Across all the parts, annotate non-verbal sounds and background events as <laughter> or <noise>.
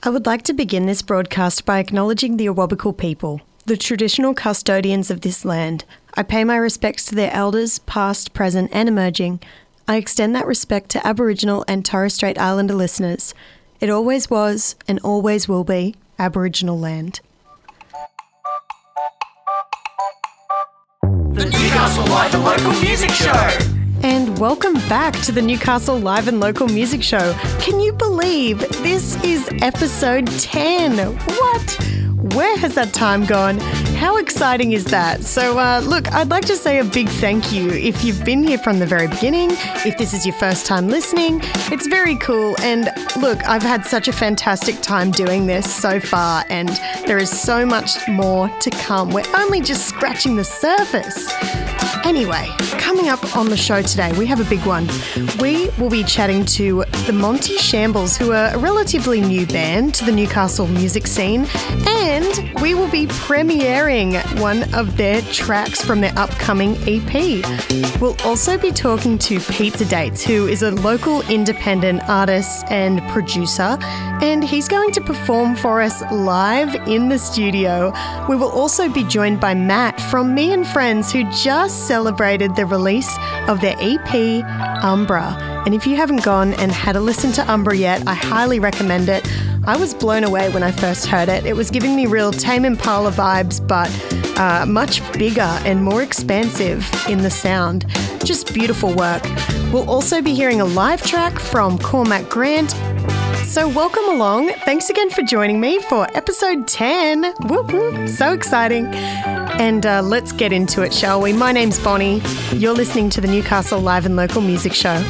I would like to begin this broadcast by acknowledging the Awabakal people, the traditional custodians of this land. I pay my respects to their elders, past, present, and emerging. I extend that respect to Aboriginal and Torres Strait Islander listeners. It always was and always will be Aboriginal land. The Newcastle Live and Local Music Show. And welcome back to the Newcastle Live and Local Music Show. Can you believe this is episode 10? What? Where has that time gone? How exciting is that? So, uh, look, I'd like to say a big thank you if you've been here from the very beginning, if this is your first time listening. It's very cool. And look, I've had such a fantastic time doing this so far, and there is so much more to come. We're only just scratching the surface. Anyway, coming up on the show today, we have a big one. We will be chatting to the Monty Shambles, who are a relatively new band to the Newcastle music scene, and we will be premiering one of their tracks from their upcoming EP. We'll also be talking to Pizza Dates, who is a local independent artist and producer, and he's going to perform for us live in the studio. We will also be joined by Matt from Me and Friends, who just celebrated the release of their EP, Umbra. And if you haven't gone and had a listen to Umbra yet, I highly recommend it. I was blown away when I first heard it. It was giving me real Tame Impala vibes, but uh, much bigger and more expansive in the sound. Just beautiful work. We'll also be hearing a live track from Cormac Grant. So, welcome along. Thanks again for joining me for episode 10. Whoop, whoop. So exciting. And uh, let's get into it, shall we? My name's Bonnie. You're listening to the Newcastle Live and Local Music Show.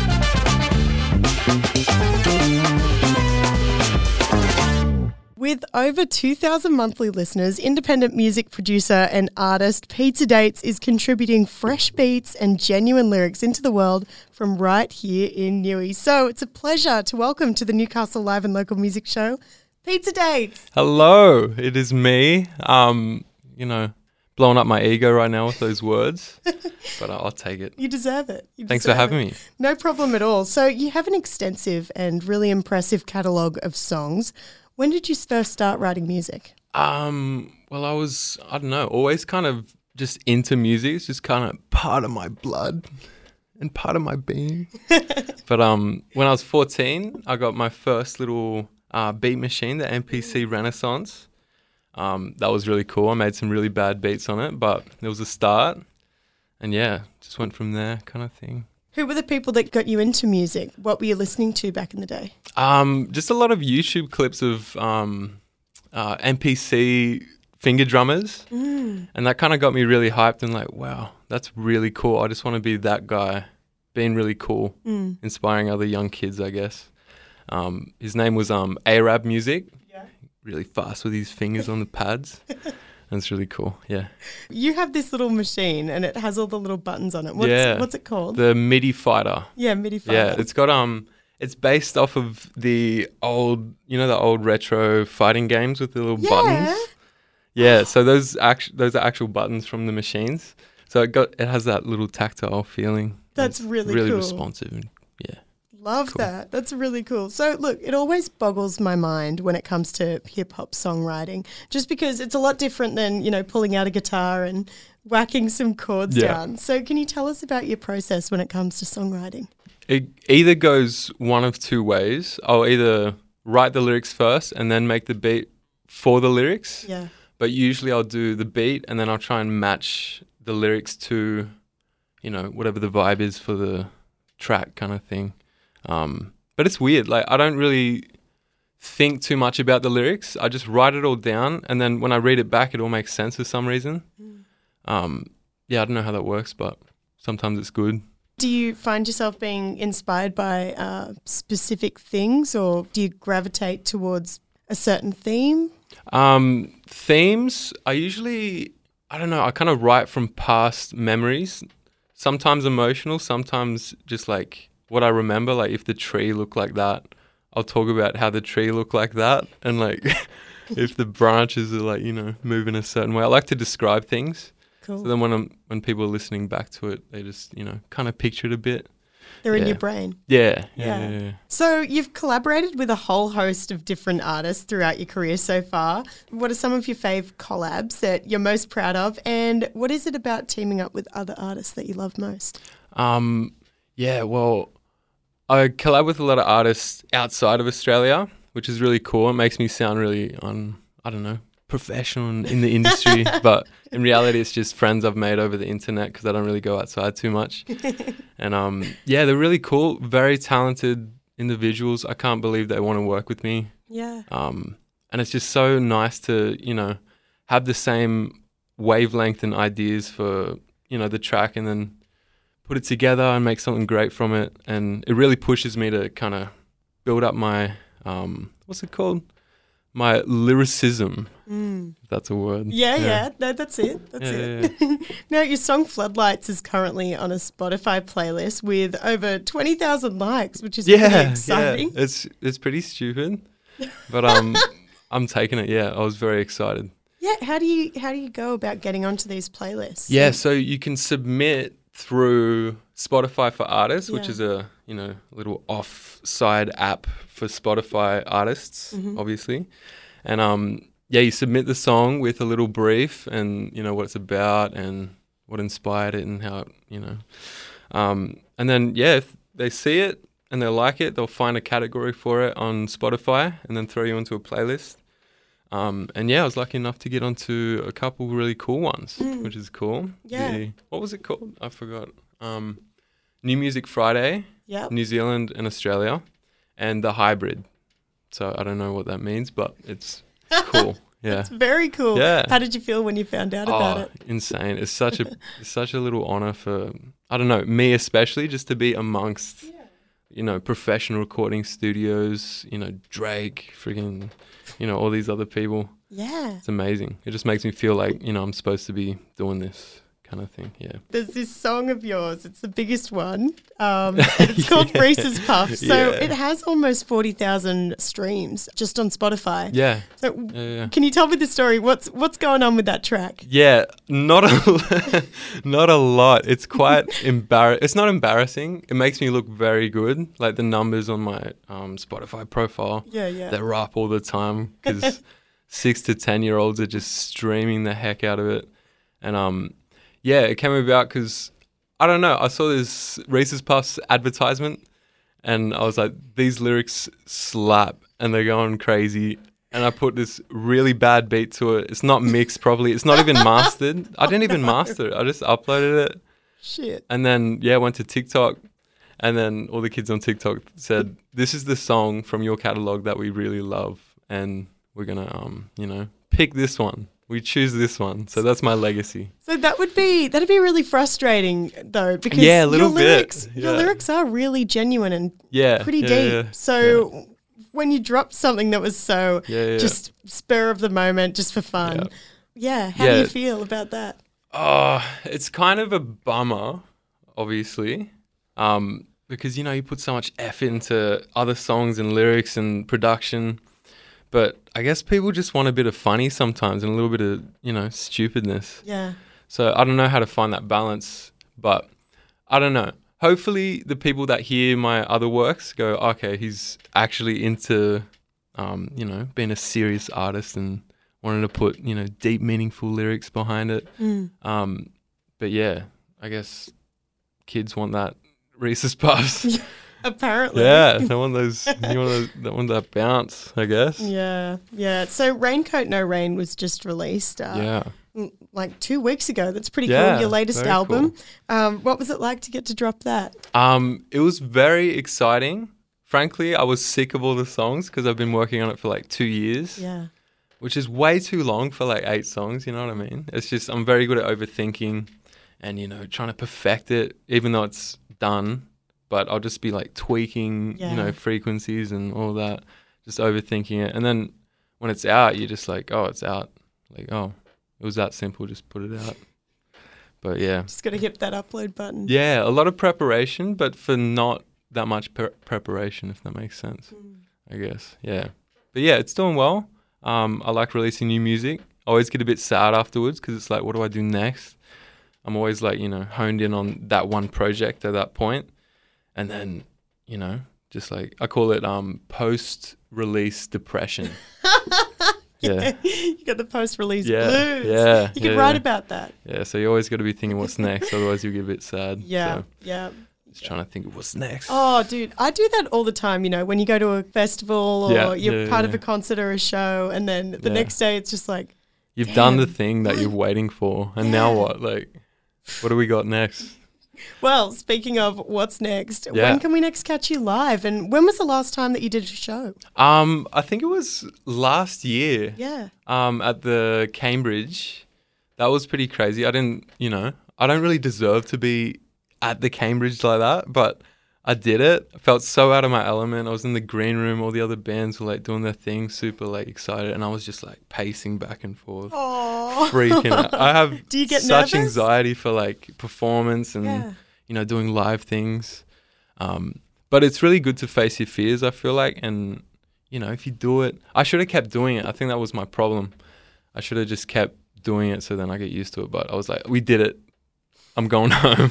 With over 2,000 monthly listeners, independent music producer and artist Pizza Dates is contributing fresh beats and genuine lyrics into the world from right here in Newey. So it's a pleasure to welcome to the Newcastle Live and Local Music Show, Pizza Dates. Hello, it is me. Um, you know, blowing up my ego right now with those words, <laughs> but I'll take it. You deserve it. You Thanks for having it. me. No problem at all. So you have an extensive and really impressive catalogue of songs. When did you first start writing music? Um, well, I was, I don't know, always kind of just into music. It's just kind of part of my blood and part of my being. <laughs> but um, when I was 14, I got my first little uh, beat machine, the MPC Renaissance. Um, that was really cool. I made some really bad beats on it, but it was a start. And yeah, just went from there kind of thing. Who were the people that got you into music? What were you listening to back in the day? Um, just a lot of YouTube clips of um, uh, MPC finger drummers, and that kind of got me really hyped and like, wow, that's really cool. I just want to be that guy, being really cool, inspiring other young kids, I guess. Um, his name was um, AraabMUZIK. Yeah. Really fast with his fingers on the pads. <laughs> That's really cool. Yeah. You have this little machine and it has all the little buttons on it. What's, Yeah. what's it called? The MIDI fighter. yeah, MIDI fighter. Yeah, it's got um, it's based off of the old, you know, the old retro fighting games with the little yeah. buttons. Yeah, so those act- those are actual buttons from the machines. So it got it has that little tactile feeling. That's really really cool. responsive. And. Love Cool. that. That's really cool. So, look, it always boggles my mind when it comes to hip hop songwriting, just because it's a lot different than, you know, pulling out a guitar and whacking some chords Yeah. down. So, can you tell us about your process when it comes to songwriting? It either goes one of two ways. I'll either write the lyrics first and then make the beat for the lyrics. Yeah. But usually I'll do the beat and then I'll try and match the lyrics to, you know, whatever the vibe is for the track kind of thing. Um, but it's weird. Like I don't really think too much about the lyrics. I just write it all down and then when I read it back, it all makes sense for some reason. Um, yeah, I don't know how that works, but sometimes it's good. Do you find yourself being inspired by uh, specific things or do you gravitate towards a certain theme? Um, themes, I usually, I don't know, I kind of write from past memories, sometimes emotional, sometimes just like what I remember. Like if the tree looked like that, I'll talk about how the tree looked like that. And like <laughs> if the branches are like, you know, moving a certain way. I like to describe things. Cool. So then when I'm, when people are listening back to it, they just, you know, kind of picture it a bit. They're in your brain. Yeah, Yeah. yeah, yeah, yeah. So you've collaborated with a whole host of different artists throughout your career so far. What are some of your fave collabs that you're most proud of? And what is it about teaming up with other artists that you love most? Um, yeah, well, I collab with a lot of artists outside of Australia, which is really cool. It makes me sound really on, I don't know, professional in, in the industry, <laughs> but in reality, it's just friends I've made over the internet because I don't really go outside too much. <laughs> and um, yeah, they're really cool, very talented individuals. I can't believe they want to work with me. Yeah. Um, and it's just so nice to, you know, have the same wavelength and ideas for, you know, the track and then put it together and make something great from it. And it really pushes me to kind of build up my, um, what's it called? My lyricism, if that's a word. Mm. Yeah, yeah, No, that's it. That's Yeah, it. <laughs> now, your song Floodlights is currently on a Spotify playlist with over 20,000 likes, which is Yeah, pretty yeah. exciting. It's, it's pretty stupid, but um, <laughs> I'm taking it. Yeah, I was very excited. Yeah, how do you how do you go about getting onto these playlists? Yeah, so you can submit through Spotify for Artists, which is a you know little off-side app for Spotify artists, Mm-hmm. obviously, and um yeah, you submit the song with a little brief and you know what it's about and what inspired it and how it, you know, um and then yeah, if they see it and they like it, they'll find a category for it on Spotify and then throw you into a playlist. Um, and yeah, I was lucky enough to get onto a couple really cool ones, which is cool. Mm. Yeah. The- what was it called? I forgot. Um, New Music Friday, Yep. New Zealand and Australia, and the hybrid. So I don't know what that means, but it's <laughs> cool. Yeah. It's very cool. Yeah. How did you feel when you found out about Oh, it? insane! It's such a <laughs> it's such a little honor for I don't know me especially just to be amongst you know professional recording studios. You know Drake, freaking, you know all these other people. Yeah. It's amazing. It just makes me feel like you know I'm supposed to be doing this kind of thing. Yeah. There's this song of yours. It's the biggest one. Um, <laughs> it's called Reese's Puffs. So Yeah. it has almost 40,000 streams just on Spotify. Yeah. So Yeah. yeah. can you tell me the story? What's what's going on with that track? Yeah, not a <laughs> not a lot. It's quite <laughs> embar. It's not embarrassing. It makes me look very good. Like the numbers on my um, Spotify profile, Yeah, yeah. they're up all the time because six to ten year olds are just streaming the heck out of it. And um, yeah, it came about because I don't know. I saw this Reese's Puffs advertisement, and I was like, these lyrics slap, and they're going crazy. And I put this really bad beat to it. It's not mixed properly. It's not even <laughs> mastered. I didn't even master it. I just uploaded it. Shit. And then yeah, went to TikTok, and then all the kids on TikTok said, "This is the song from your catalog that we really love, and we're gonna um, you know, pick this one. We choose this one. So that's my legacy." So that would be that'd be really frustrating though because Yeah, a little your bit, lyrics your yeah. lyrics are really genuine and Yeah, pretty yeah, deep. yeah, So when you dropped something that was so just spur of the moment, just for fun, yeah, how do you feel about that? Oh, it's kind of a bummer, obviously, um, because you know you put so much effort into other songs and lyrics and production, but I guess people just want a bit of funny sometimes and a little bit of you know stupidness. Yeah, So I don't know how to find that balance, but I don't know. Hopefully, the people that hear my other works go, okay, he's actually into, um, you know, being a serious artist and wanting to put, you know, deep, meaningful lyrics behind it. Um, but yeah, I guess kids want that Reese's Puffs. <laughs> apparently. yeah, they want those. You want they want that bounce, I guess. Yeah, yeah. So Raincoat No Rain was just released. Uh, Yeah. mm, Like two weeks ago. That's pretty Yeah, cool. Your latest album. Um, what was it like to get to drop that? Um, it was very exciting. Frankly, I was sick of all the songs because I've been working on it for like two years, Yeah. which is way too long for like eight songs. You know what I mean? It's just I'm very good at overthinking, and you know trying to perfect it, even though it's done. But I'll just be like tweaking, Yeah. you know, frequencies and all that, just overthinking it. And then when it's out, you're just like, oh, it's out. Like, oh, it was that simple. Just put it out. But yeah, Just got to hit that upload button. yeah, a lot of preparation, but for not that much pre- preparation, if that makes sense. I guess, yeah. But yeah, it's doing well. Um, I like releasing new music. I always get a bit sad afterwards because it's like, what do I do next? I'm always like, you know, honed in on that one project at that point. And then you know, just like I call it um post release depression. <laughs> yeah. you got the post-release Yeah, blues. yeah, You could yeah, write yeah. about that. Yeah, so you always got to be thinking what's next, otherwise you'll get a bit sad. Yeah, So yeah. just trying to think of what's next. Oh, dude, I do that all the time. You know, when you go to a festival or you're part of a concert or a show, and then the next day it's just like, You've done the thing that you're waiting for, and now what? Like, what do we got next? Well, speaking of what's next, Yeah. when can we next catch you live? And when was the last time that you did a show? Um, I think it was last year. Yeah. Um, at the Cambridge, that was pretty crazy. I didn't, you know, I don't really deserve to be at the Cambridge like that, but I did it. I felt so out of my element. I was in the green room. All the other bands were like doing their thing, super like excited, and I was just like pacing back and forth. Oh. freaking out. I have <laughs> Do you get such nervous? anxiety for like performance and Yeah. you know doing live things. Um, but it's really good to face your fears. I feel like, and you know, if you do it, I should have kept doing it. I think that was my problem. I should have just kept doing it so then I get used to it. But I was like, we did it. I'm going <laughs> home. I'm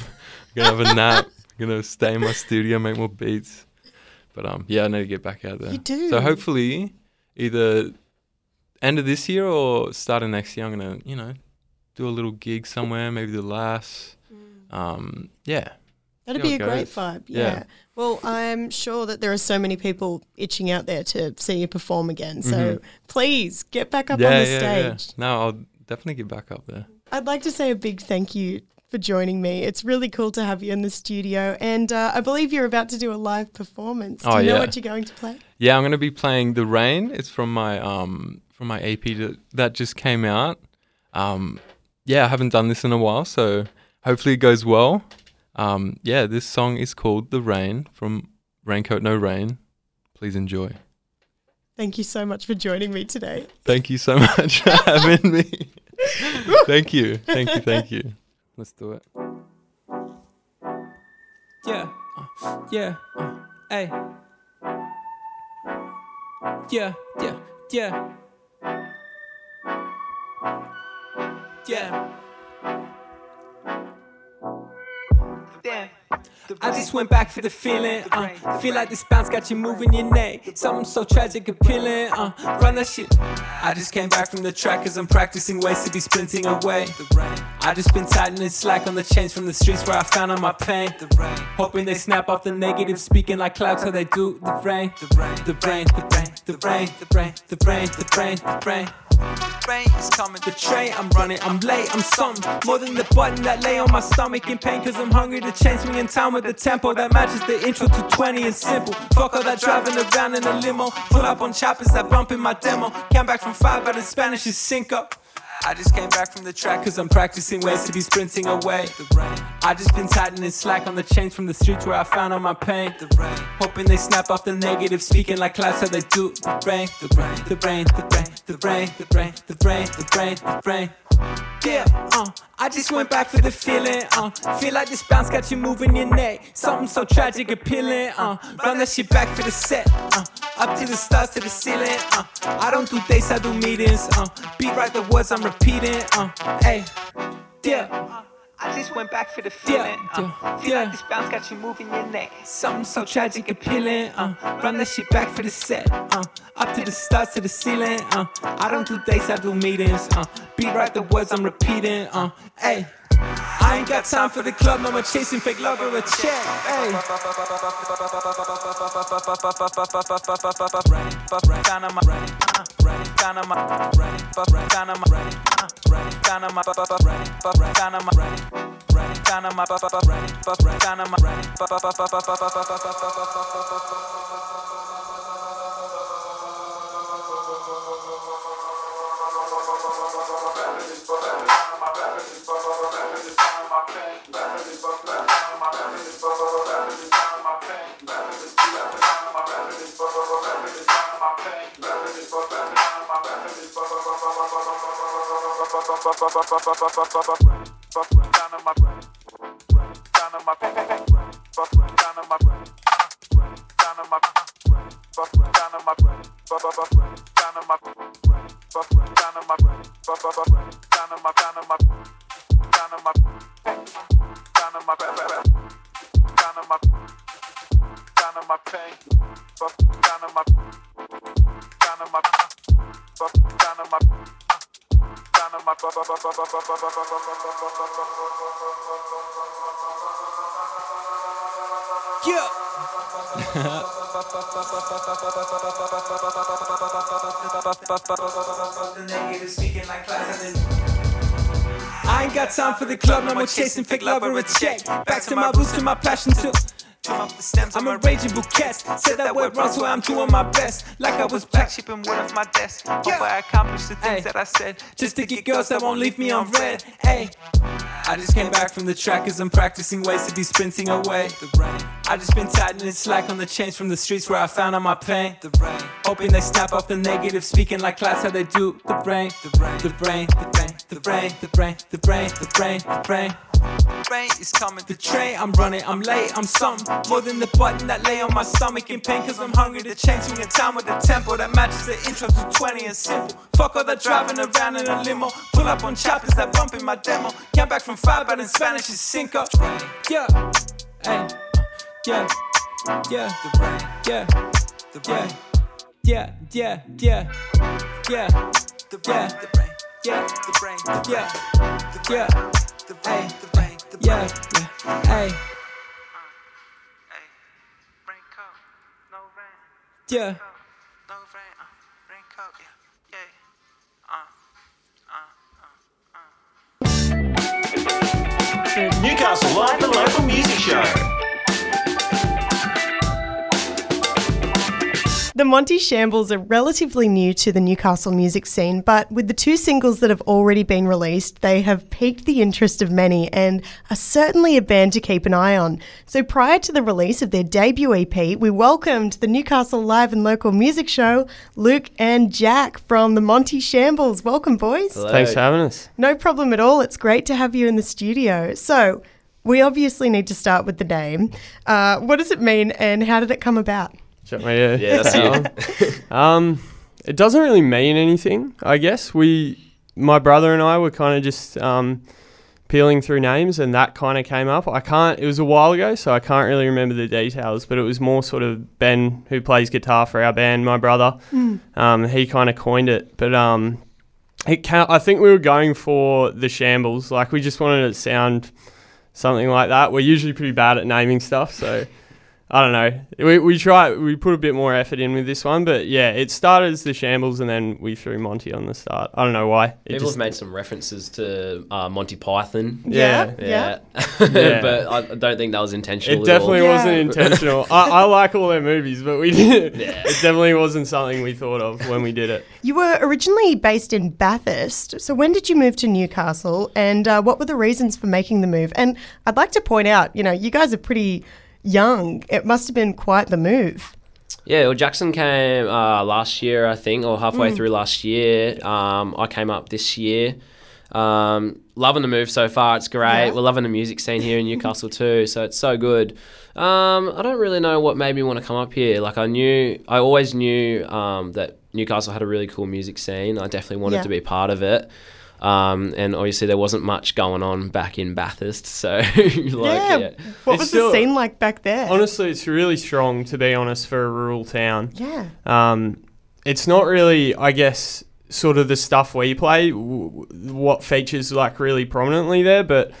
gonna have a nap. Gonna stay in my studio, make more beats. But um, yeah, I need to get back out there. You do. So hopefully, either end of this year or start of next year, I'm gonna you know do a little gig somewhere, maybe the Lass. Um, yeah, That'd be a it great vibe. Yeah. Yeah. Well, I'm sure that there are so many people itching out there to see you perform again. So Mhm. please get back up yeah, on the yeah, yeah. stage. No, I'll definitely get back up there. I'd like to say a big thank you for joining me. It's really cool to have you in the studio. And uh, I believe you're about to do a live performance. Do Oh, you know yeah. what you're going to play? Yeah, I'm gonna be playing "The Rain." It's from my um from my EP that, that just came out. Um, yeah, I haven't done this in a while, so hopefully it goes well. Um, yeah, this song is called "The Rain" from Raincoat No Rain. Please enjoy. Thank you so much for joining me today. Thank you so <laughs> much for having me. <laughs> thank you, thank you, thank you. Let's do it. Yeah, uh, yeah, uh, hey. Yeah, yeah, yeah. Yeah. I just went back for the feeling, uh. Feel like this bounce got you moving your neck. Something so tragic appealing, uh. Run that shit. I just came back from the track cause I'm practicing ways to be sprinting away. I just been tightening slack on the chains from the streets where I found all my pain. Hoping they snap off the negative, speaking like clouds how they do the rain. The rain, the rain, the rain, the rain, the rain, the rain, the rain, the rain. The coming. The train, I'm running, I'm late, I'm something more than the button that lay on my stomach in pain. Cause I'm hungry to change me in time with the tempo that matches the intro to 20 and simple. Fuck all that driving around in a limo. Pull up on choppers that bump in my demo. Came back from five, but in Spanish is sync up. I just came back from the track cause I'm practicing ways to be sprinting away. I just been tightening slack on the chains from the streets where I found all my pain. Hoping they snap off the negative, speaking like clouds how they do the rain. The rain, the rain, the rain, the rain, the rain, the rain, the rain, the rain. Yeah, uh, I just went back for the feeling, uh. Feel like this bounce got you moving your neck. Something so tragic appealing, uh. Run that shit back for the set, uh. Up to the stars, to the ceiling, uh. I don't do dates, I do meetings, uh. Beat right the words I'm repeating, uh. Hey, yeah. I just went back for the feeling. uh, yeah, feel yeah. like this bounce got you moving your neck. Something so tragic and appealing, uh. Run that shit back for the set, uh. Up to the stars, to the ceiling, uh. I don't do dates, I do meetings, uh. Beat right the words I'm repeating, uh. Hey. I ain't got time for the club, no more chasing fake love or a check. Hey. Down Down on my I ain't got time for the club, no more chasing fake love or a check. Back to my roots, to my passion too. I'm a raging bouquet. Said that word wrong, so I'm doing my best. Like I was back. Shipping one of my desk. Hope Yeah. I accomplished the things Ay. that I said. Just to get girls that won't leave me on red. Hey, I just came back from the track cause I'm practicing ways to be sprinting away. The rain. I just been tightening slack on the chains from the streets where I found all my pain. The rain. Hoping they snap off the negative, speaking like class how they do. The rain, the rain, the rain, the rain, the rain, the rain, the rain, the rain, the rain. Rain is coming. The train, I'm running, I'm late, I'm something more than the button that lay on my stomach in pain. Cause I'm hungry to change swing in time with the tempo that matches the intro to 20 and simple. Fuck all that driving around in a limo. Pull up on choppers that bump in my demo. Came back from five, but in Spanish is cinco. Yeah, hey, yeah, yeah, The rain. yeah, The yeah, rain. yeah, yeah, yeah, yeah, The Yeah. rain. The rain. yeah, The rain. The yeah, The rain. yeah, The Ay. rain. The rain. The yeah, rain. yeah, hey, Ay. Rain coat. No rain. yeah. No rain. Uh. Rain coat. Yeah. Yeah. Uh. Uh. Uh. Newcastle Live, the local music show. The Monty Shambles are relatively new to the Newcastle music scene, but with the two singles that have already been released, they have piqued the interest of many and are certainly a band to keep an eye on. So prior to the release of their debut EP, we welcomed the Newcastle Live and Local Music Show, Luke and Jack from the Monty Shambles. Welcome, boys. Thanks for having us. No problem at all. It's great to have you in the studio. So, we obviously need to start with the name. Uh, what does it mean and how did it come about? Shut my ear. Yeah, that's you. <laughs> Um, it doesn't really mean anything, I guess. We, my brother and I, were kind of just um, peeling through names, and that kind of came up. I can't. It was a while ago, so I can't really remember the details. But it was more sort of Ben, who plays guitar for our band, my brother. Um, he kind of coined it, but um, it ca I think we were going for the shambles. Like we just wanted it to sound something like that. We're usually pretty bad at naming stuff, so. I don't know. We, we try we put a bit more effort in with this one, but yeah, it started as the shambles and then we threw Monty on the start. I don't know why. It People just- have made some references to uh, Monty Python. yeah. Yeah, Yeah. <laughs> but I I don't think that was intentional. It definitely all. Yeah. wasn't intentional. I, I like all their movies, but we didn't. <laughs> Yeah. It definitely wasn't something we thought of when we did it. You were originally based in Bathurst. So when did you move to Newcastle and uh, what were the reasons for making the move? And I'd like to point out, you know, you guys are pretty young. It must have been quite the move. Yeah, well, Jackson came uh, last year, I think, or Mm. halfway through last year. Um, I came up this year. Um, loving the move so far. It's great. Yeah. We're loving the music scene here in <laughs> Newcastle too. So it's so good. Um, I don't really know what made me want to come up here. Like I knew, I always knew um, that Newcastle had a really cool music scene. I definitely wanted Yeah. to be part of it. Um, and obviously there wasn't much going on back in Bathurst. <laughs> So like, yeah. yeah. What It's was still- the scene like back there? Honestly, it's really strong to be honest for a rural town. yeah. Um, it's not really, I guess, sort of the stuff we play, w- w- what features like really prominently there, but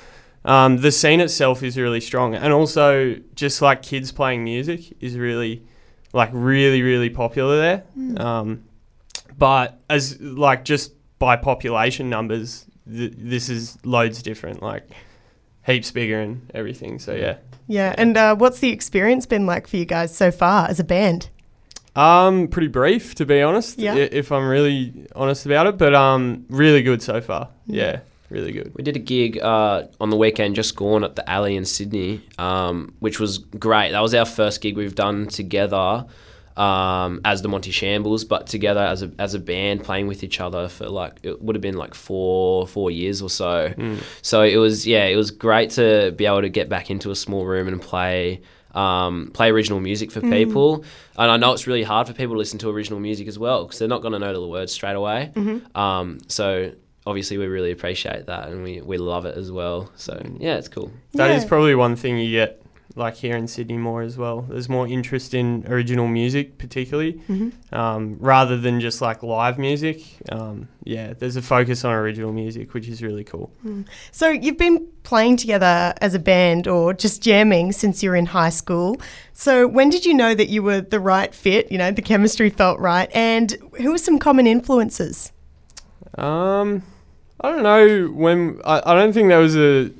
um, the scene itself is really strong, and also just like kids playing music is really, like, really, really popular there. Um, but as like just by population numbers, th- this is loads different, like heaps bigger and everything. So yeah. Yeah. And uh, what's the experience been like for you guys so far as a band? Um, pretty brief to be honest. Yeah. i- If I'm really honest about it, but um, really good so far. Yeah, really good. We did a gig uh, on the weekend just gone at the Alley in Sydney, um, which was great. That was our first gig we've done together um, as the Monty Shambles, but together as a as a band playing with each other for like it would have been like four four years or so. So it was yeah, it was great to be able to get back into a small room and play. Um, play original music for people, and I know it's really hard for people to listen to original music as well because they're not going to know the words straight away. Um, so obviously we really appreciate that and we, we love it as well. So yeah, it's cool. That is Yeah. probably one thing you get like here in Sydney more as well. There's more interest in original music, particularly, um, rather than just like live music. Um, yeah, there's a focus on original music, which is really cool. So you've been playing together as a band or just jamming since you were in high school. So when did you know that you were the right fit? You know, the chemistry felt right. And who were some common influences? Um, I don't know when. I, I don't think there was a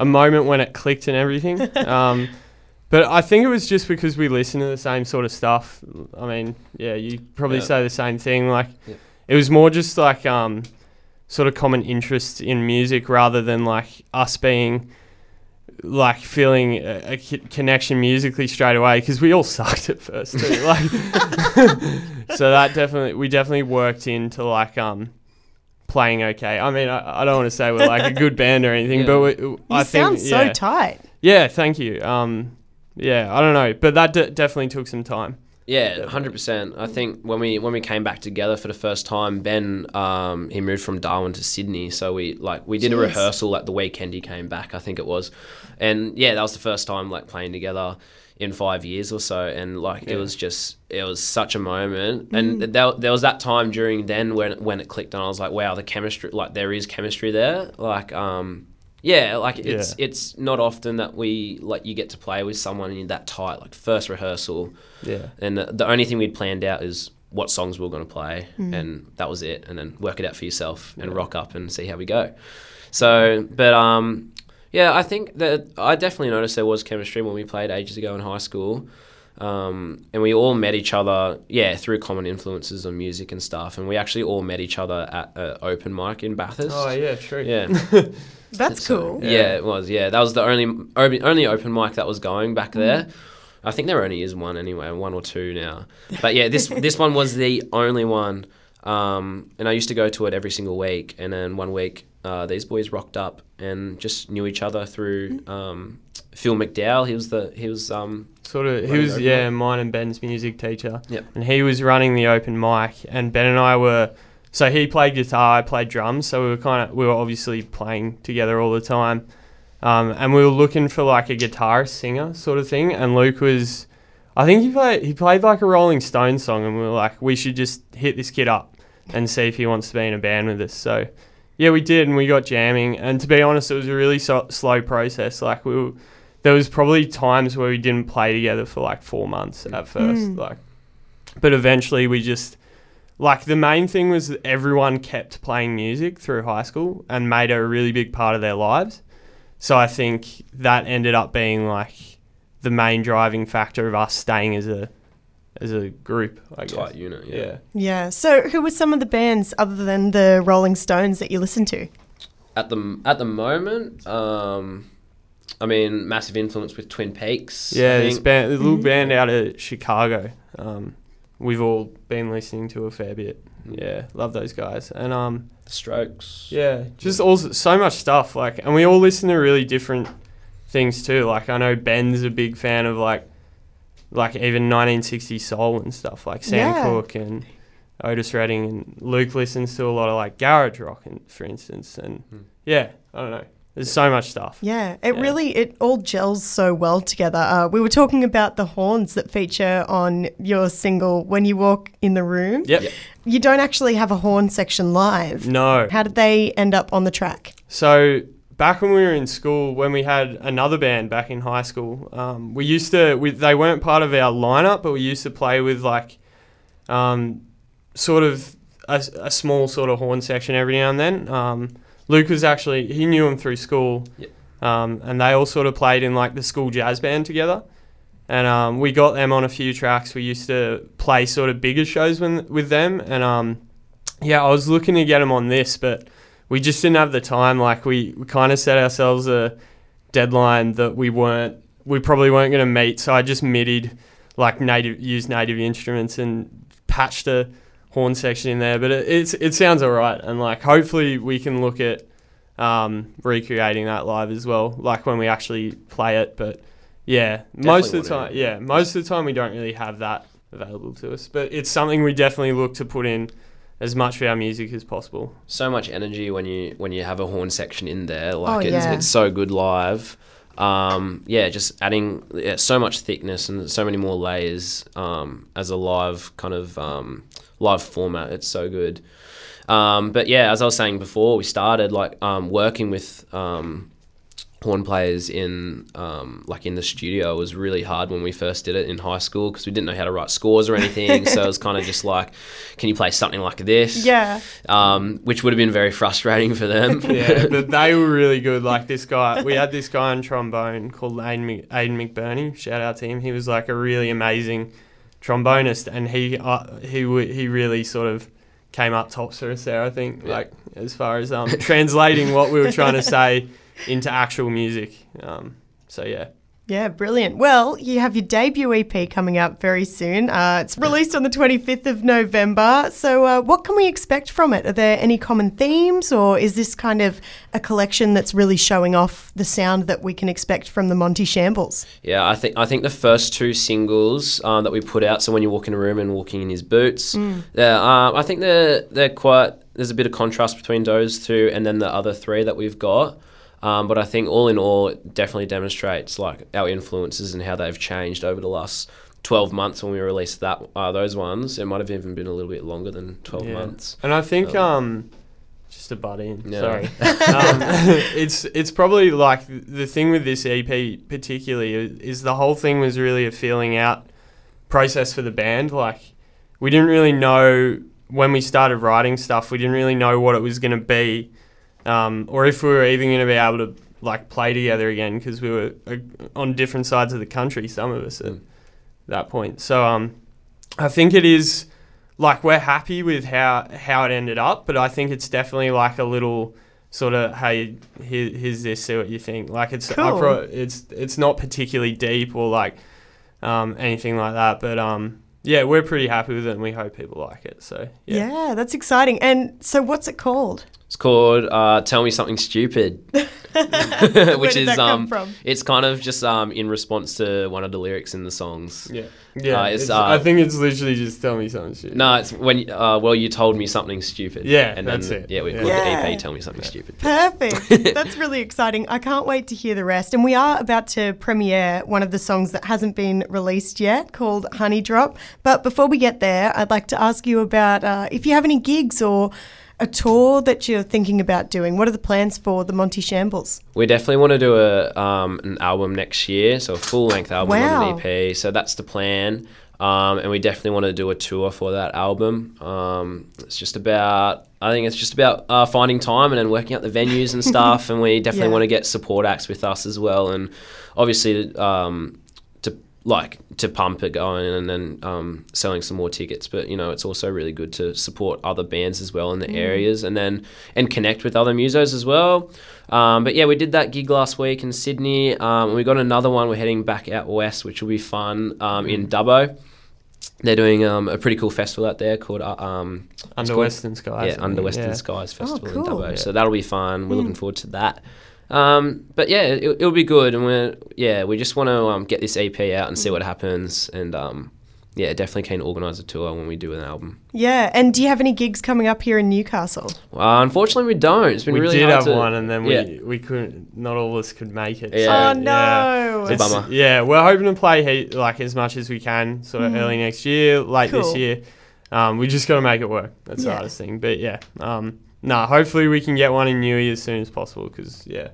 a moment when it clicked and everything. <laughs> um, but I think it was just because we listened to the same sort of stuff. I mean, yeah, you probably Yeah. say the same thing. Like, Yeah. it was more just like um, sort of common interest in music rather than like us being like feeling a, a connection musically straight away because we all <laughs> sucked at first too. like, <laughs> so that definitely we definitely worked into like um playing okay. I mean, I, I don't want to say we're like a good band or anything, Yeah. but we, You I sound think so yeah. tight. Yeah, thank you. Um, yeah, I don't know, but that de- definitely took some time. Yeah, hundred percent. I think when we when we came back together for the first time, Ben um, he moved from Darwin to Sydney, so we like we did a rehearsal at the weekend he came back. I think it was, and yeah, that was the first time like playing together in five years or so, and like it was just it was such a moment, and there, there was that time during then when when it clicked, and I was like, wow, the chemistry like there is chemistry there, like um. Yeah, like it's Yeah. it's not often that we like you get to play with someone in that tight. Like first rehearsal, Yeah, and the, the only thing we'd planned out is what songs we were going to play, and that was it. And then work it out for yourself and rock up and see how we go. So, but um, yeah, I think that I definitely noticed there was chemistry when we played ages ago in high school. Um, and we all met each other, yeah, through common influences on music and stuff. And we actually all met each other at an open mic in Bathurst. Oh yeah, true. Yeah. <laughs> That's So, cool. Yeah. it was. Yeah, that was the only only only open mic that was going back there. I think there only is one anyway, one or two now. But yeah, this this one was the only one, um, and I used to go to it every single week. And then one week, uh, these boys rocked up and just knew each other through um, Phil McDowell. He was the he was um, Sort of. He was open yeah, mine and Ben's music teacher. Yep. And he was running the open mic, and Ben and I were. So he played guitar, I played drums. So we were kind of we were obviously playing together all the time, um, and we were looking for like a guitarist singer sort of thing. And Luke was, I think he played he played like a Rolling Stones song, and we were like, we should just hit this kid up and see if he wants to be in a band with us. So yeah, we did, and we got jamming. And to be honest, it was a really so- slow process. Like we were, there was probably times where we didn't play together for like four months at first. Like, but eventually we just like the main thing was that everyone kept playing music through high school and made it a really big part of their lives. So I think that ended up being like the main driving factor of us staying as a as a group. I guess. tight unit. Yeah. Yeah. Yeah. So who were some of the bands other than the Rolling Stones that you listened to? At the at the moment, um, I mean, massive influence with Twin Peaks. Yeah, this band, the little band out of Chicago. Um, we've all been listening to a fair bit. Yeah, love those guys. And um, The Strokes. yeah, just all so much stuff. Like, and we all listen to really different things too. Like, I know Ben's a big fan of like, like even 1960s soul and stuff. Like Sam Yeah. Cooke and Otis Redding, and Luke listens to a lot of like garage rock, and for instance. And yeah, I don't know. There's so much stuff. Yeah, it Yeah. really it all gels so well together. Uh, we were talking about the horns that feature on your single "When You Walk in the Room." Yep. You don't actually have a horn section live. No. How did they end up on the track? So back when we were in school, when we had another band back in high school, um, we used to. We, they weren't part of our lineup, but we used to play with like, um, sort of a, a small sort of horn section every now and then. Um, Luke was actually he knew him through school, Yep. um, and they all sort of played in like the school jazz band together. And um, we got them on a few tracks. We used to play sort of bigger shows when, with them, and um, yeah, I was looking to get them on this, but we just didn't have the time. Like we, we kind of set ourselves a deadline that we weren't, we probably weren't going to meet. So I just midied, like native, used native instruments and patched a horn section in there. But it, it's it sounds alright, and like hopefully we can look at um, recreating that live as well, like when we actually play it. But yeah, most of the time, yeah, most of the time we don't really have that available to us. But it's something we definitely look to put in as much of our music as possible. so much energy when you when you have a horn section in there. Like Oh, it's, yeah. it's so good live. Um, yeah, just adding yeah, so much thickness and so many more layers um, as a live kind of um, live format. It's so good. Um, but yeah, as I was saying before, we started like um, working with um, horn players in um, like in the studio was really hard when we first did it in high school because we didn't know how to write scores or anything. so it was kind of just like, can you play something like this? Yeah. Um, which would have been very frustrating for them. <laughs> yeah, <laughs> but they were really good. Like this guy, we had this guy on trombone called Aiden, Mc, Aiden McBurney. Shout out to him. He was like a really amazing trombonist, and he uh, he w- he really sort of came up tops for us there. I think, like as far as um, translating what we were trying to <laughs> say into actual music. Um, so yeah. Yeah, brilliant. Well, you have your debut EP coming up very soon. Uh, it's released on the 25th of November. So, uh, what can we expect from it? Are there any common themes, or is this kind of a collection that's really showing off the sound that we can expect from the Monty Shambles? Yeah, I think I think the first two singles um, that we put out. So when you walk in a room and walking in his boots, they're, um, I think they're they're quite. There's a bit of contrast between those two, and then the other three that we've got. Um, but I think all in all, it definitely demonstrates like our influences and how they've changed over the last 12 months when we released that uh, those ones. It might have even been a little bit longer than 12 Yeah. months. And I think um, just a butt in. No. Sorry. <laughs> um, <laughs> it's it's probably like the thing with this EP particularly is the whole thing was really a feeling out process for the band. Like we didn't really know when we started writing stuff. We didn't really know what it was going to be, um, or if we were even going to be able to like play together again because we were uh, on different sides of the country. Some of us at that point. So um, I think it is like we're happy with how how it ended up, but I think it's definitely like a little sort of hey here, here's this see what you think like it's Cool. pro- it's it's not particularly deep or like um, anything like that but um yeah we're pretty happy with it and we hope people like it so yeah, Yeah, that's exciting. And so, what's it called? It's called uh, "Tell Me Something Stupid," <laughs> <laughs> which did is that come um, from? it's kind of just um, in response to one of the lyrics in the songs. yeah yeah Uh, it's, it's- uh, I think it's literally just tell me something Stupid." No, it's when uh, well you told me something stupid. Yeah, and that's then, it. Yeah, we Yeah. called Yeah. the EP "Tell Me Something Stupid." Perfect. <laughs> That's really exciting. I can't wait to hear the rest. And we are about to premiere one of the songs that hasn't been released yet called Honey Drop. But before we get there, I'd like to ask you about uh, if you have any gigs or a tour that you're thinking about doing. What are the plans for the Monty Shambles? We definitely want to do a um, an album next year, so a full length album Wow. on an EP. So that's the plan. Um, and we definitely want to do a tour for that album. Um, it's just about, I think it's just about uh, finding time and then working out the venues and <laughs> stuff. and we definitely Yeah. want to get support acts with us as well. And obviously, um, like to pump it going and then um, selling some more tickets. But you know, it's also really good to support other bands as well in the Mm. areas and then and connect with other musos as well. Um, but yeah, we did that gig last week in Sydney. Um, we got another one. We're heading back out west, which will be fun um, in Dubbo. They're doing um, a pretty cool festival out there called uh, um, under called- Western Skies yeah, Under Western yeah. Skies Festival in cool. Dubbo. Yeah. So that'll be fun. We're looking forward to that. Um, but yeah, it, it'll be good, and we're yeah, we just want to um, get this EP out and see what happens, and um, yeah, definitely keen to organise a tour when we do an album. Yeah. And do you have any gigs coming up here in Newcastle? Uh, unfortunately, we don't. It's been we really did have to- one and then we yeah. we couldn't not all of us could make it Yeah. Oh, no. It's a bummer. Yeah, we're hoping to play he- like as much as we can, sort of early next year, late Cool. this year. Um, we just got to make it work. That's Yeah. the hardest thing. But yeah, um, nah. Hopefully we can get one in Newey as soon as possible because yeah,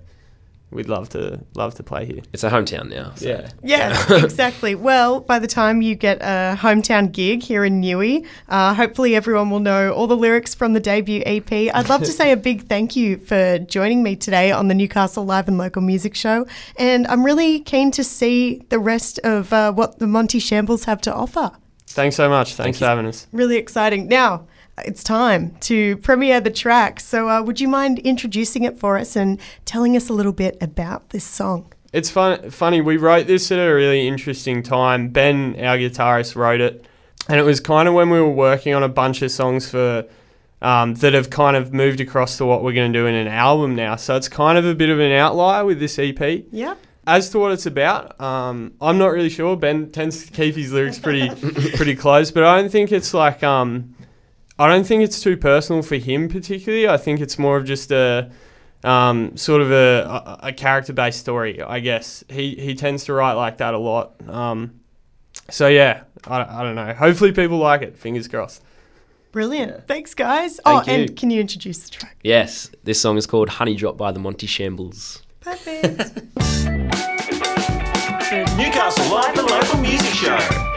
we'd love to love to play here. It's a hometown now. So. Yeah. Yeah, <laughs> exactly. Well, by the time you get a hometown gig here in Newey, uh, hopefully everyone will know all the lyrics from the debut EP. I'd love to say a big thank you for joining me today on the Newcastle Live and Local Music Show. And I'm really keen to see the rest of uh, what the Monty Shambles have to offer. Thanks so much. Thanks for having us. Really exciting. Now, it's time to premiere the track. So, uh, would you mind introducing it for us and telling us a little bit about this song? It's fun, funny. We wrote this at a really interesting time. Ben, our guitarist, wrote it, and it was kind of when we were working on a bunch of songs for um, that have kind of moved across to what we're going to do in an album now. So it's kind of a bit of an outlier with this EP. Yeah. As to what it's about, um, I'm not really sure. Ben tends to keep his lyrics pretty <laughs> pretty close, but I don't think it's like um, I don't think it's too personal for him particularly. I think it's more of just a um, sort of a, a, a character based story, I guess. He he tends to write like that a lot. Um, so yeah, I, I don't know. Hopefully people like it. Fingers crossed. Brilliant. Thanks, guys. Thank oh, you. and can you introduce the track? Yes, this song is called Honey Drop by the Monty Shambles. Perfect. <laughs> Newcastle Live and Local Music Show.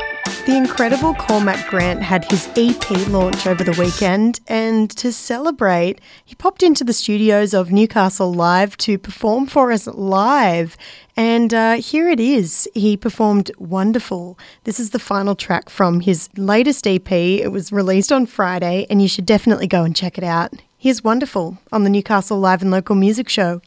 The incredible Cormac Grant had his EP launch over the weekend, and to celebrate, he popped into the studios of Newcastle Live to perform for us live. And uh, here it is. He performed Wonderful. This is the final track from his latest EP. It was released on Friday, and you should definitely go and check it out. Here's Wonderful on the Newcastle Live and Local Music Show.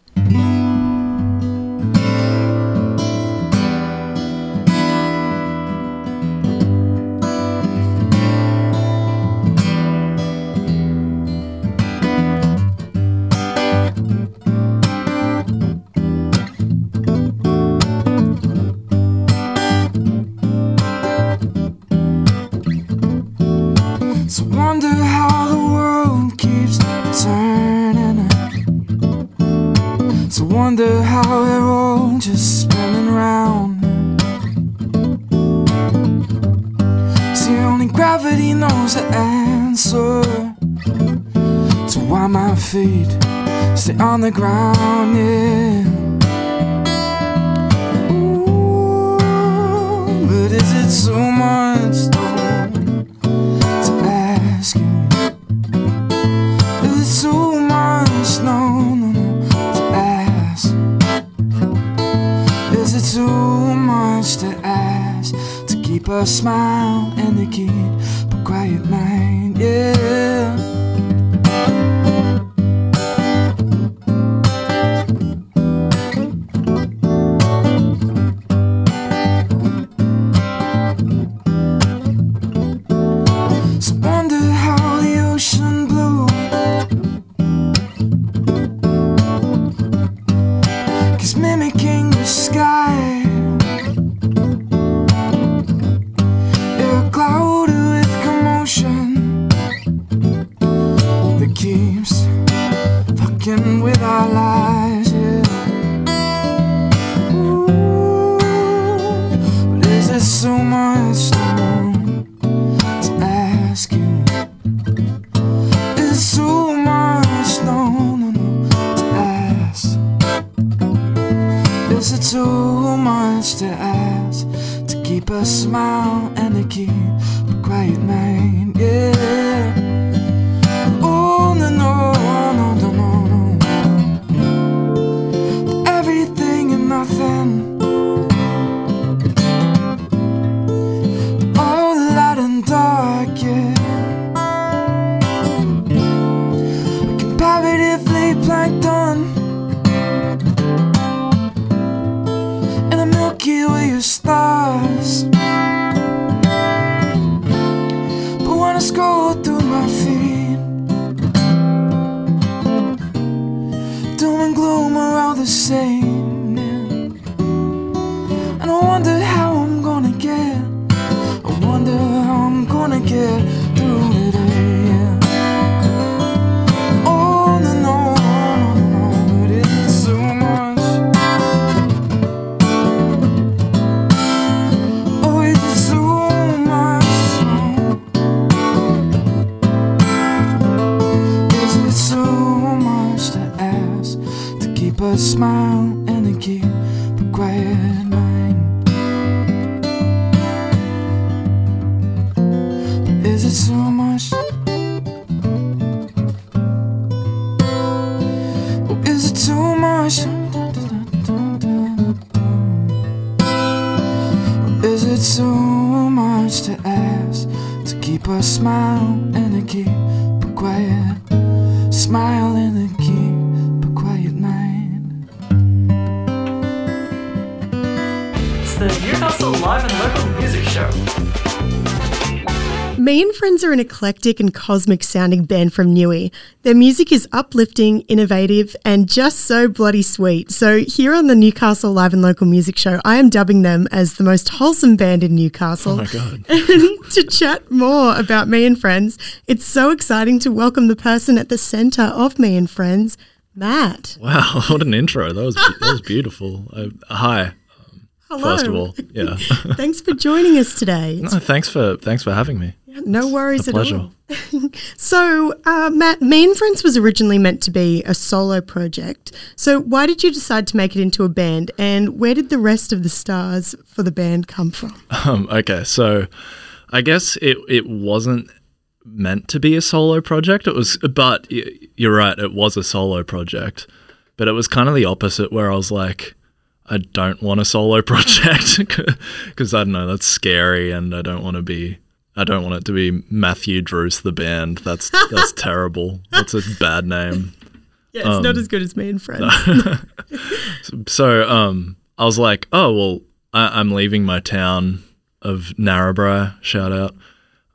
Smile and to keep a quiet are an eclectic and cosmic sounding band from Newey. Their music is uplifting, innovative, and just so bloody sweet. So, here on the Newcastle Live and Local Music Show, I am dubbing them as the most wholesome band in Newcastle. Oh my God. <laughs> and to chat more about Me and Friends, it's so exciting to welcome the person at the centre of Me and Friends, Matt. Wow, <laughs> what an intro! That was that was beautiful. Uh, hi, Hello. first of all, yeah. <laughs> <laughs> Thanks for joining us today. no, thanks for thanks for having me. No worries at pleasure. all. <laughs> so, uh, Matt, Me and Friends was originally meant to be a solo project. So, why did you decide to make it into a band? And where did the rest of the stars for the band come from? Um, okay, so I guess it it wasn't meant to be a solo project. It was, but y- you're right, it was a solo project. But it was kind of the opposite, where I was like, I don't want a solo project <laughs> because I don't know that's scary, and I don't want to be. I don't want it to be Matthew Druce the band. That's that's <laughs> terrible. That's a bad name. <laughs> Yeah, it's not as good as Me and Friends. So um, I was like, oh well, I- I'm leaving my town of Narrabri. Shout out.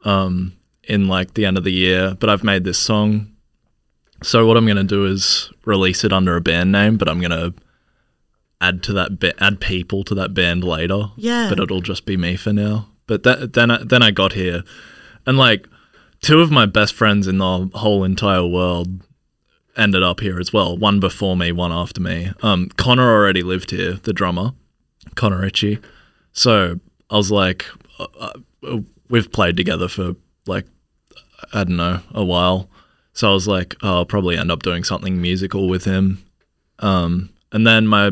Um, in like the end of the year, but I've made this song. So what I'm gonna do is release it under a band name, but I'm gonna add to that add people to that band later. Yeah. But it'll just be me for now. But that, then I, then I got here, and like two of my best friends in the whole entire world ended up here as well. One before me, one after me. Um, Connor already lived here, the drummer, Connor Ritchie. So I was like, uh, uh, we've played together for like, I don't know, a while. So I was like, oh, I'll probably end up doing something musical with him. Um, and then my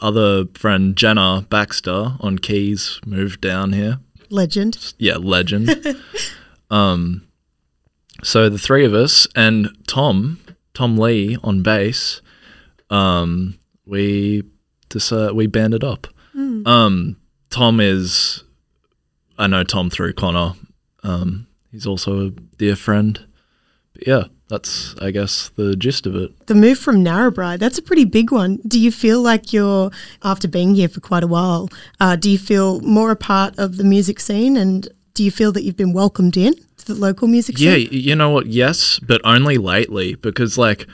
other friend Jenna Baxter on keys moved down here Legend. yeah, legend. <laughs> um, so the three of us and Tom, Tom Lee on bass, um, we decided we banded up. Um, Tom is, I know Tom through Connor. Um, he's also a dear friend. But yeah, that's I guess the gist of it. The move from Narrabri, that's a pretty big one. Do you feel like you're, after being here for quite a while, uh, do you feel more a part of the music scene and do you feel that you've been welcomed in to the local music Yeah, scene? Yeah, you know what? Yes, but only lately because like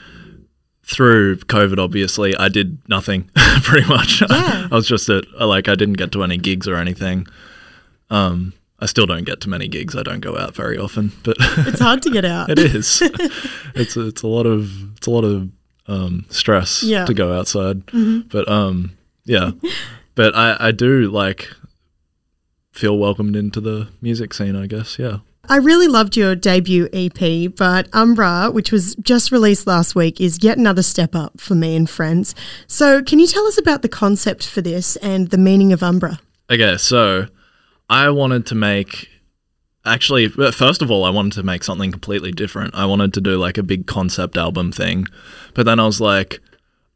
through COVID, obviously, I did nothing <laughs> pretty much. Yeah. <laughs> I was just at like I didn't get to any gigs or anything. Um, I still don't get to many gigs. I don't go out very often, but <laughs> It's hard to get out. it is. <laughs> it's a, it's a lot of it's a lot of um, stress Yeah. to go outside. But um, yeah, <laughs> but I I do like feel welcomed into the music scene. I guess yeah. I really loved your debut EP, but Umbra, which was just released last week, is yet another step up for me and friends. So, can you tell us about the concept for this and the meaning of Umbra? Okay, so I wanted to make. Actually, first of all, I wanted to make something completely different. I wanted to do like a big concept album thing. But then I was like,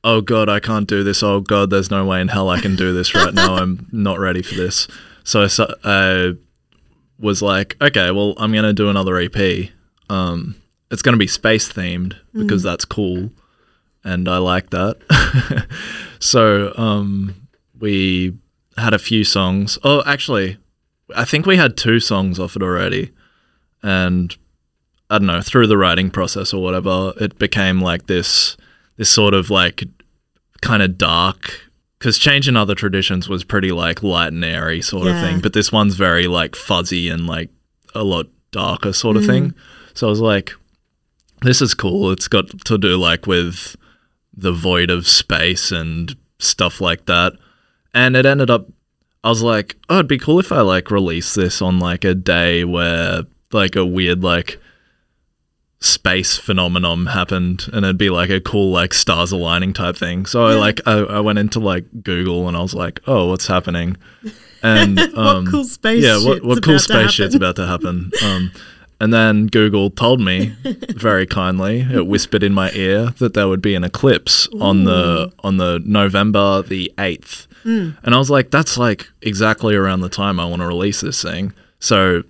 oh God, I can't do this. Oh God, there's no way in hell I can do this <laughs> right now. I'm not ready for this. So I, su- I was like, okay, well, I'm going to do another EP. Um, it's going to be space themed because that's cool. And I like that. <laughs> so um, we had a few songs. Oh, actually, I think we had two songs off it already. And I don't know, through the writing process or whatever, it became like this this sort of like kind of dark because change in other traditions was pretty like light and airy sort of thing, but this one's very like fuzzy and like a lot darker sort of thing. Mm. So I was like, this is cool. It's got to do like with the void of space and stuff like that. And it ended up I was like, oh, it'd be cool if I like release this on like a day where like a weird like space phenomenon happened and it'd be like a cool like stars aligning type thing. So I like I, I went into like Google and I was like, oh, what's happening? <laughs> And um, cool space Yeah, what, what cool space shit's about to happen? Um, and then Google told me <laughs> very kindly, it whispered in my ear that there would be an eclipse on the on the November the eighth. Hmm. And I was like, that's like exactly around the time I want to release this thing. So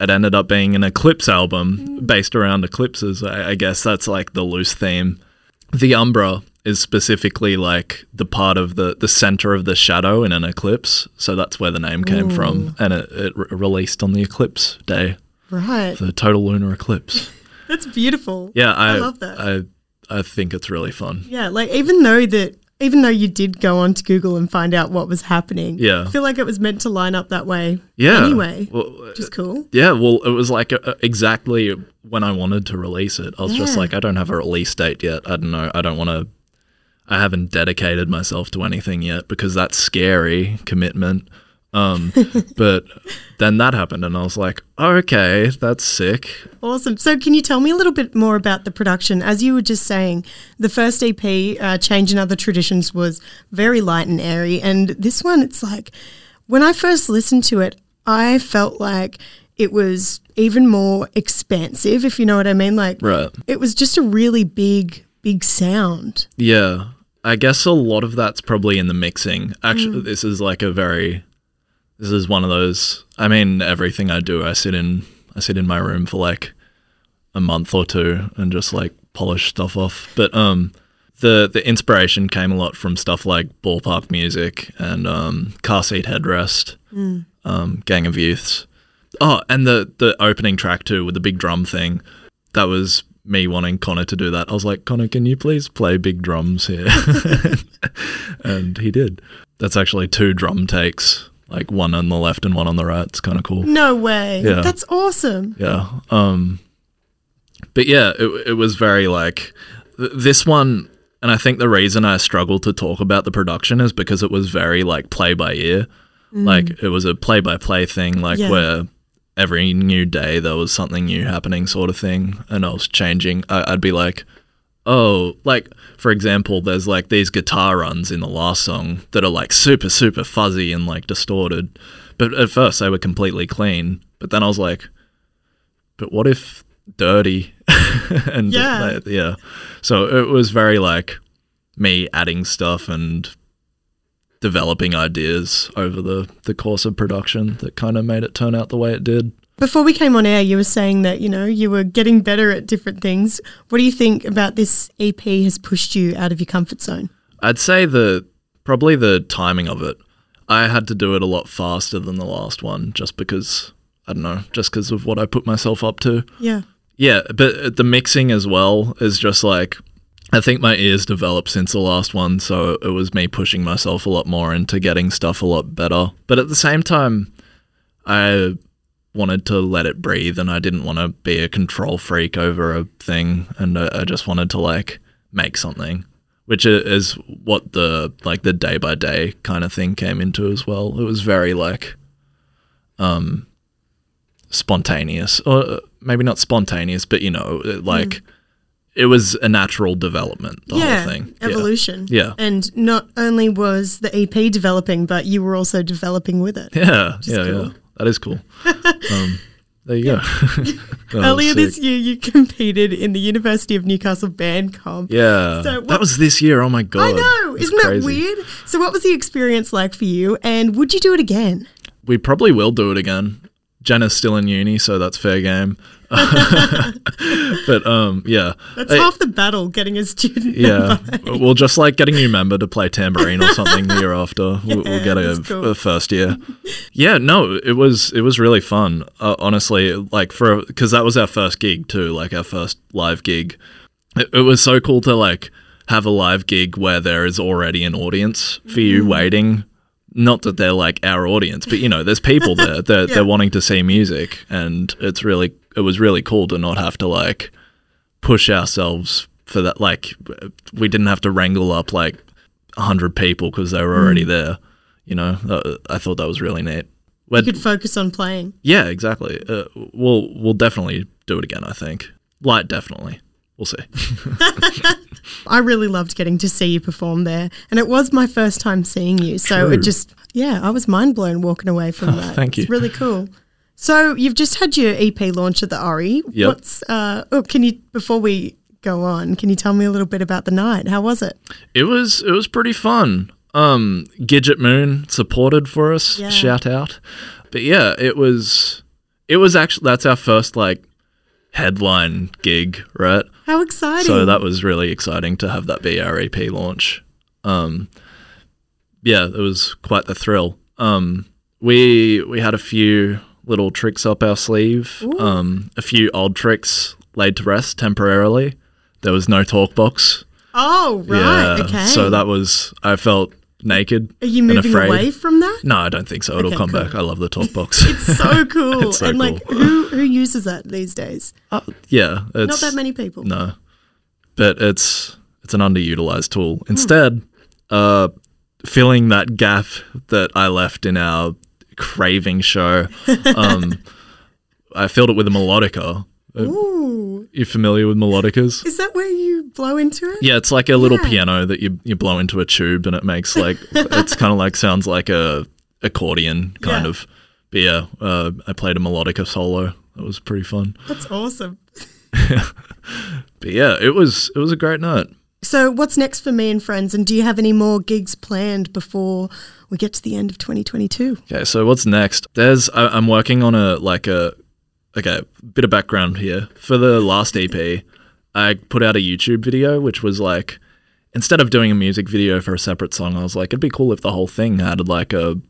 it ended up being an eclipse album based around eclipses. I, I guess that's like the loose theme. The Umbra is specifically like the part of the the center of the shadow in an eclipse. So that's where the name came from, and it, it re- released on the eclipse day, Right. the total lunar eclipse. <laughs> That's beautiful. Yeah, I, love that. I I think it's really fun. Yeah, like even though that even though you did go on to Google and find out what was happening, Yeah. I feel like it was meant to line up that way. Yeah. Anyway, Well, which is cool. Yeah, well, it was like uh, exactly when I wanted to release it. I was just like, I don't have a release date yet. I don't know. I don't want to. I haven't dedicated myself to anything yet because that's scary commitment. Um, <laughs> but then that happened, and I was like, okay, that's sick. Awesome. So, can you tell me a little bit more about the production? As you were just saying, the first EP, uh, Change in Other Traditions, was very light and airy. And this one, it's like, when I first listened to it, I felt like it was even more expansive, if you know what I mean. Like, Right. it was just a really big, big sound. Yeah. I guess a lot of that's probably in the mixing. Actually, this is like a very this is one of those I mean everything I do I sit in I sit in my room for like a month or two and just like polish stuff off. But um the the inspiration came a lot from stuff like ballpark music and um car seat headrest, um Gang of Youths. Oh, and the the opening track too with the big drum thing. That was me wanting Connor to do that. I was like, Connor, can you please play big drums here? <laughs> and he did. That's actually two drum takes, like one on the left and one on the right. It's kind of cool. No way. Yeah. That's awesome. Yeah. Um but yeah, it it was very like th- this one and I think the reason I struggled to talk about the production is because it was very like play by ear. Like it was a play by play thing like Yeah. where every new day there was something new happening sort of thing and I was changing I, I'd be like oh like for example there's like these guitar runs in the last song that are like super super fuzzy and like distorted. But at first they were completely clean but then I was like but what if dirty? <laughs> And Yeah. like, yeah. So it was very like me adding stuff and developing ideas over the the course of production that kind of made it turn out the way it did Before we came on air, you were saying that, you know, you were getting better at different things. What do you think about this EP has pushed you out of your comfort zone? I'd say the probably the timing of it. I had to do it a lot faster than the last one just because I don't know, just because of what I put myself up to. Yeah. Yeah, but the mixing as well is just like I think my ears developed since the last one, so it was me pushing myself a lot more into getting stuff a lot better. But at the same time, I wanted to let it breathe and I didn't want to be a control freak over a thing and I, I just wanted to like make something which is what the like the day by day kind of thing came into as well it was very like um spontaneous or uh, maybe not spontaneous but you know it- like it was a natural development the yeah. whole thing Evolution. Yeah. And not only was the EP developing, but you were also developing with it. yeah yeah cool. yeah that is cool <laughs> um there you go was <laughs> Earlier this year, you competed in the University of Newcastle band comp. Yeah. So what- that was this year. Oh my god. I know. It's Isn't that weird? So, what was the experience like for you? And would you do it again? We probably will do it again. Jenna's still in uni, so that's fair game. <laughs> but um, yeah. That's Hey, half the battle getting a student. yeah. member. We'll just like getting you member to play tambourine or something the year after. <laughs> We'll, we'll get a, cool. a first year. Yeah, no, it was it was really fun. Uh, honestly, like for because that was our first gig too, like our first live gig. It, it was so cool to like have a live gig where there is already an audience for you Mm. waiting. Not that they're like our audience, but you know, there's people there. They're, <laughs> Yeah. they're wanting to see music, and it's really it was really cool to not have to like push ourselves for that. Like we didn't have to wrangle up like hundred people because they were already there. You know, I thought that was really neat. You We'd- could focus on playing. yeah, exactly. Uh, we'll we'll definitely do it again. I think. Light, definitely. We'll see. <laughs> I really loved getting to see you perform there, and it was my first time seeing you. So True. it just, yeah, I was mind blown walking away from <laughs> that. thank you. It's you. really cool. So you've just had your EP launch at the RE. Yep. What's uh? Oh, can you before we go on? Can you tell me a little bit about the night? How was it? It was it was pretty fun. Um, Gidget Moon supported for us. Yeah. Shout out. But yeah, it was it was actually that's our first like headline gig, right? How exciting! So that was really exciting to have that be our EP launch. Um, yeah, it was quite the thrill. Um, we we had a few little tricks up our sleeve. Um, a few old tricks laid to rest temporarily. There was no talk box. Oh, right. yeah. okay. So that was I felt naked. Are you moving away from that? No, I don't think so. It'll Okay, come cool. back. I love the talk box. <laughs> It's so <laughs> cool. It's so and like cool. who who uses that these days? Uh, yeah, it's Not that many people. No, but it's it's an underutilized Hmm. tool. Instead, uh, filling that gap that I left in our craving show, um, <laughs> I filled it with a melodica. Uh, Ooh. You familiar with melodicas? Is that where you blow into it? Yeah, it's like a little Yeah. piano that you you blow into a tube, and it makes like <laughs> it's kind of like sounds like a accordion kind Yeah. of. But yeah, uh, I played a melodica solo. That was pretty fun. That's awesome. <laughs> But yeah, it was it was a great night. So what's next for me and friends? And do you have any more gigs planned before we get to the end of 2022? Okay, so what's next? There's I, I'm working on a like a okay bit of background here for the last EP. I put out a YouTube video which was like instead of doing a music video for a separate song, I was like it'd be cool if the whole thing had like a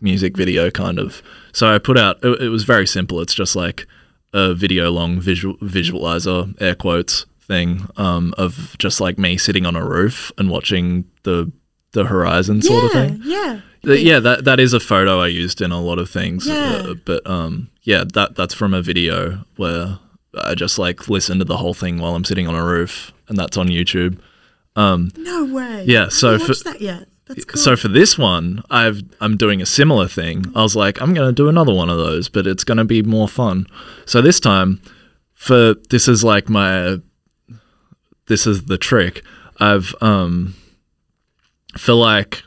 music video kind of. So I put out it, it was very simple. It's just like a video long visual visualizer air quotes thing um, of just like me sitting on a roof and watching the the horizon sort of thing. yeah. Th- yeah, that that is a photo I used in a lot of things. Yeah. Uh, but um, yeah, that that's from a video where I just like listen to the whole thing while I'm sitting on a roof, and that's on YouTube. Um, No way. Yeah, so I for- that yet. That's cool. so for this one, I've I'm doing a similar thing. I was like, I'm gonna do another one of those, but it's gonna be more fun. So this time, for this is like my this is the trick. I've um for like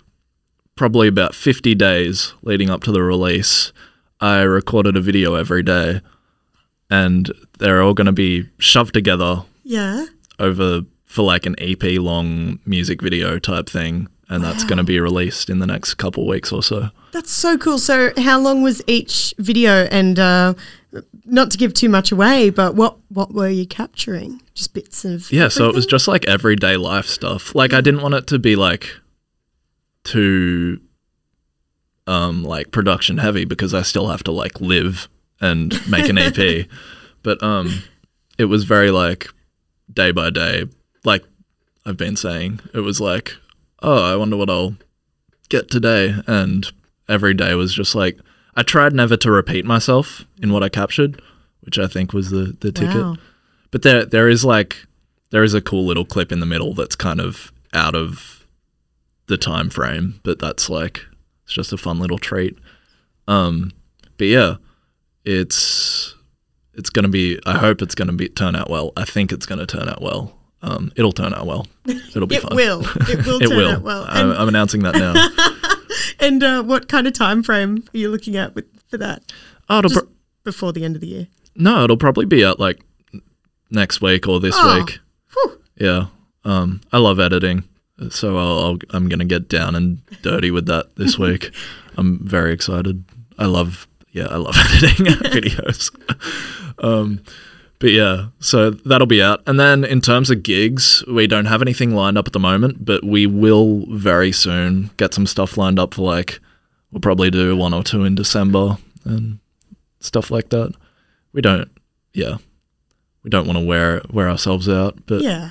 probably about 50 days leading up to the release, I recorded a video every day, and they're all gonna be shoved together yeah. over for like an EP long music video type thing, and that's going to be released in the next couple weeks or so. That's so cool. So how long was each video? And uh, not to give too much away, but what what were you capturing? Just bits of Yeah, so it was just like everyday life stuff. Like I didn't want it to be like too um like production heavy because I still have to like live and make an EP. <laughs> but um it was very like day by day. Like I've been saying, it was like, oh, I wonder what I'll get today and every day was just like I tried never to repeat myself in what I captured, which I think was the the ticket. Wow. But there there is like there is a cool little clip in the middle that's kind of out of the time frame, but that's like it's just a fun little treat. Um but yeah, it's it's to be I hope it's to be turn out well. I think it's to turn out well. Um it'll turn out well. It'll be fun. <laughs> It fun. will. It will <laughs> it turn will. out well. I'm, I'm announcing that now. <laughs> And uh, what kind of time frame are you looking at with, for that? oh, it'll pro- before the end of the year. no, it'll probably be out like next week or this Oh, week. Yeah. Um, I love editing, so I'll, I'll, I'm gonna get down and dirty with that this <laughs> week. I'm very excited. I love, yeah, I love <laughs> editing <laughs> videos. um, but yeah, so that'll be out. And then in terms of gigs, we don't have anything lined up at the moment, but we will very soon get some stuff lined up for like we'll probably do one or two in December and stuff like that. We don't, yeah, we don't want to wear wear ourselves out, but Yeah.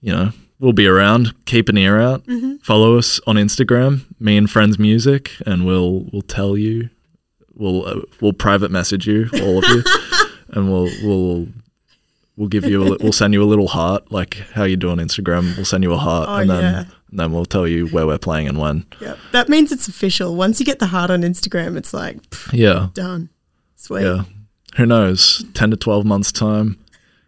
you know, we'll be around. Keep an ear out. Mm-hmm. Follow us on Instagram, me and friends music, and we'll we'll tell you. We'll uh, we'll private message you, all of you, <laughs> and we'll we'll we'll give you a, we'll send you a little heart, like how you do on Instagram. We'll send you a heart, Oh, and then yeah. and then we'll tell you where we're playing and when. Yep. That means it's official. Once you get the heart on Instagram, it's like pff, Yeah, done. Sweet. yeah. Who knows? Ten to twelve months time,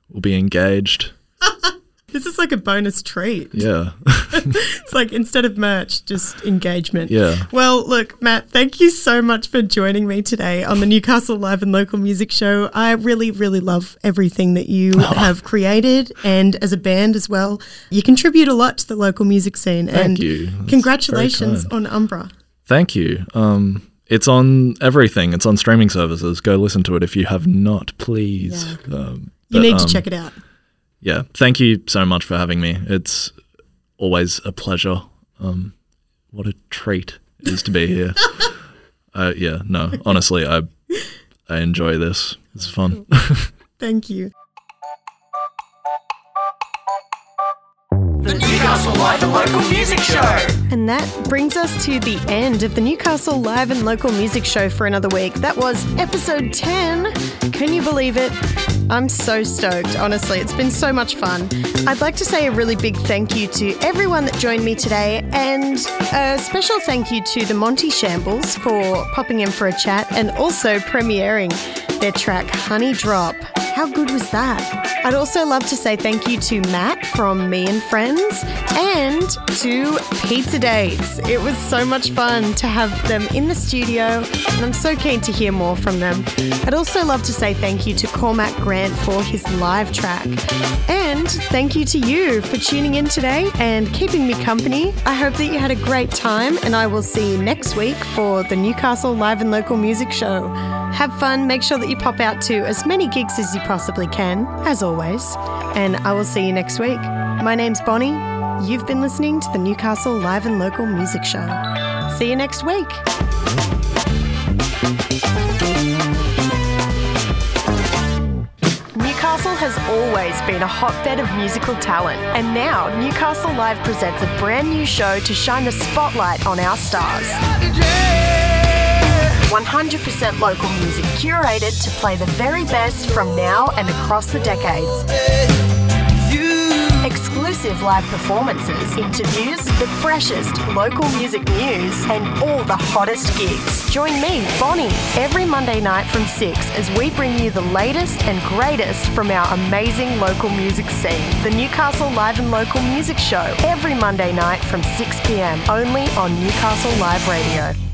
we'll be engaged. <laughs> This is like a bonus treat. Yeah, <laughs> <laughs> It's like instead of merch, just engagement. yeah. Well, look, Matt, thank you so much for joining me today on the Newcastle Live and Local Music Show. I really, really love everything that you have created and as a band as well. You contribute a lot to the local music scene. Thank and you. That's Congratulations on Umbra. Thank you. Um, it's on everything. It's on streaming services. Go listen to it if you have not, please. Um, You need to um, check it out. Yeah. Thank you so much for having me. It's always a pleasure. Um, what a treat it is to be here. <laughs> uh, yeah. No. Honestly, I I enjoy this. It's fun. Thank you. The Newcastle Live and Local Music Show. And that brings us to the end of the Newcastle Live and Local Music Show for another week. That was episode 10. Can you believe it? I'm so stoked, honestly. It's been so much fun. I'd like to say a really big thank you to everyone that joined me today, and a special thank you to the Monty Shambles for popping in for a chat and also premiering their track Honey Drop. How good was that? I'd also love to say thank you to Matt from Me and Friends and to Pizza Dates. It was so much fun to have them in the studio, and I'm so keen to hear more from them. I'd also love to say thank you to Cormac Grant for his live track. And thank you to you for tuning in today and keeping me company. I hope that you had a great time, and I will see you next week for the Newcastle Live and Local Music Show. Have fun, make sure that you pop out to as many gigs as you possibly can, as always, and I will see you next week. My name's Bonnie. You've been listening to the Newcastle Live and Local Music Show. See you next week. Newcastle has always been a hotbed of musical talent, and now Newcastle Live presents a brand new show to shine the spotlight on our stars. 100% local music curated to play the very best from now and across the decades. Exclusive live performances, interviews, the freshest local music news, and all the hottest gigs. Join me, Bonnie, every Monday night from 6 as we bring you the latest and greatest from our amazing local music scene. The Newcastle Live and Local Music Show, every Monday night from 6 pm, only on Newcastle Live Radio.